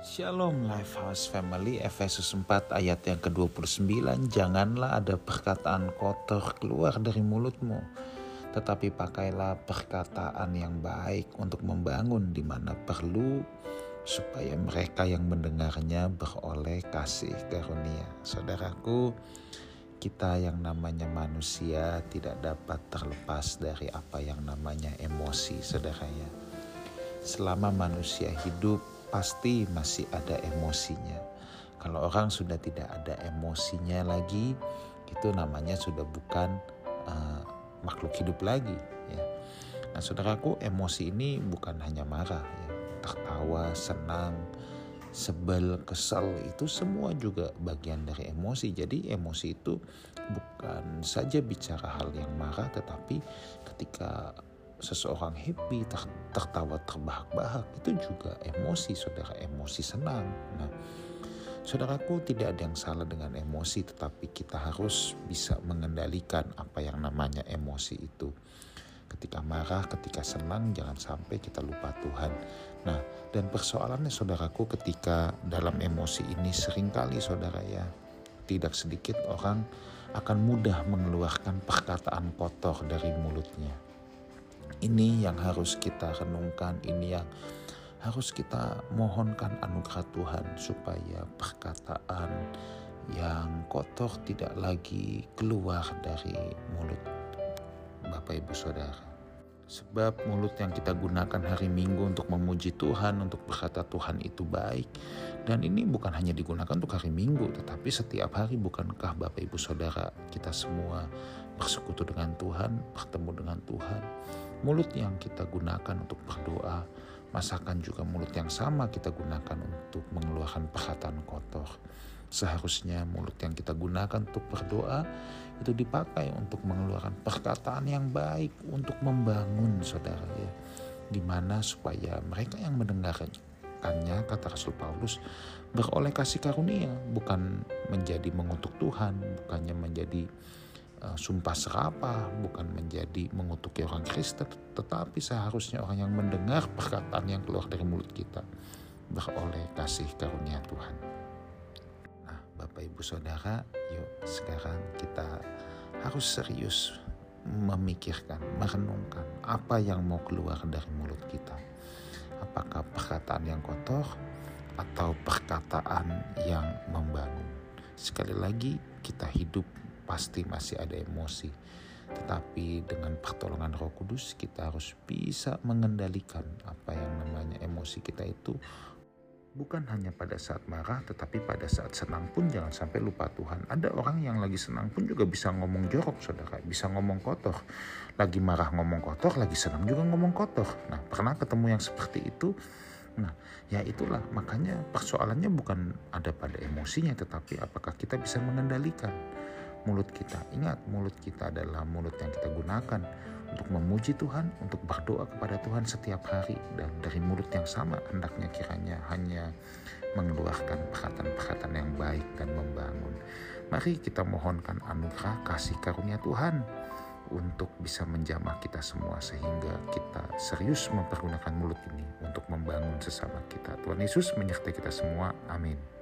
Shalom Lifehouse Family Efesus 4 ayat yang ke-29 Janganlah ada perkataan kotor keluar dari mulutmu Tetapi pakailah perkataan yang baik untuk membangun di mana perlu Supaya mereka yang mendengarnya beroleh kasih karunia. Saudaraku kita yang namanya manusia tidak dapat terlepas dari apa yang namanya emosi saudara ya. Selama manusia hidup pasti masih ada emosinya. Kalau orang sudah tidak ada emosinya lagi, itu namanya sudah bukan uh, makhluk hidup lagi. Ya. Nah, saudaraku, emosi ini bukan hanya marah, ya. tertawa, senang, sebel, kesal itu semua juga bagian dari emosi. Jadi emosi itu bukan saja bicara hal yang marah, tetapi ketika seseorang happy, ter tertawa terbahak-bahak, itu juga emosi, saudara, emosi senang. Nah, saudaraku tidak ada yang salah dengan emosi, tetapi kita harus bisa mengendalikan apa yang namanya emosi itu. Ketika marah, ketika senang, jangan sampai kita lupa Tuhan. Nah, dan persoalannya saudaraku ketika dalam emosi ini sering kali saudara ya, tidak sedikit orang akan mudah mengeluarkan perkataan kotor dari mulutnya ini yang harus kita renungkan, ini yang harus kita mohonkan anugerah Tuhan supaya perkataan yang kotor tidak lagi keluar dari mulut Bapak Ibu Saudara. Sebab mulut yang kita gunakan hari Minggu untuk memuji Tuhan, untuk berkata Tuhan itu baik. Dan ini bukan hanya digunakan untuk hari Minggu, tetapi setiap hari bukankah Bapak Ibu Saudara kita semua bersekutu dengan Tuhan, bertemu dengan Tuhan mulut yang kita gunakan untuk berdoa, masakan juga mulut yang sama kita gunakan untuk mengeluarkan perkataan kotor. Seharusnya mulut yang kita gunakan untuk berdoa itu dipakai untuk mengeluarkan perkataan yang baik untuk membangun saudara ya. Di mana supaya mereka yang mendengarkannya kata Rasul Paulus beroleh kasih karunia bukan menjadi mengutuk Tuhan, bukannya menjadi sumpah serapah, bukan menjadi mengutuki orang Kristen, tetapi seharusnya orang yang mendengar perkataan yang keluar dari mulut kita beroleh kasih karunia Tuhan. Nah, Bapak Ibu Saudara, yuk sekarang kita harus serius memikirkan, merenungkan apa yang mau keluar dari mulut kita. Apakah perkataan yang kotor atau perkataan yang membangun? Sekali lagi, kita hidup pasti masih ada emosi. Tetapi dengan pertolongan Roh Kudus kita harus bisa mengendalikan apa yang namanya emosi kita itu bukan hanya pada saat marah tetapi pada saat senang pun jangan sampai lupa Tuhan. Ada orang yang lagi senang pun juga bisa ngomong jorok saudara, bisa ngomong kotor. Lagi marah ngomong kotor, lagi senang juga ngomong kotor. Nah pernah ketemu yang seperti itu? Nah, ya itulah makanya persoalannya bukan ada pada emosinya, tetapi apakah kita bisa mengendalikan mulut kita. Ingat, mulut kita adalah mulut yang kita gunakan untuk memuji Tuhan, untuk berdoa kepada Tuhan setiap hari. Dan dari mulut yang sama, hendaknya kiranya hanya mengeluarkan perkataan-perkataan yang baik dan membangun. Mari kita mohonkan anugerah kasih karunia Tuhan untuk bisa menjamah kita semua sehingga kita serius mempergunakan mulut ini untuk membangun sesama kita. Tuhan Yesus menyertai kita semua. Amin.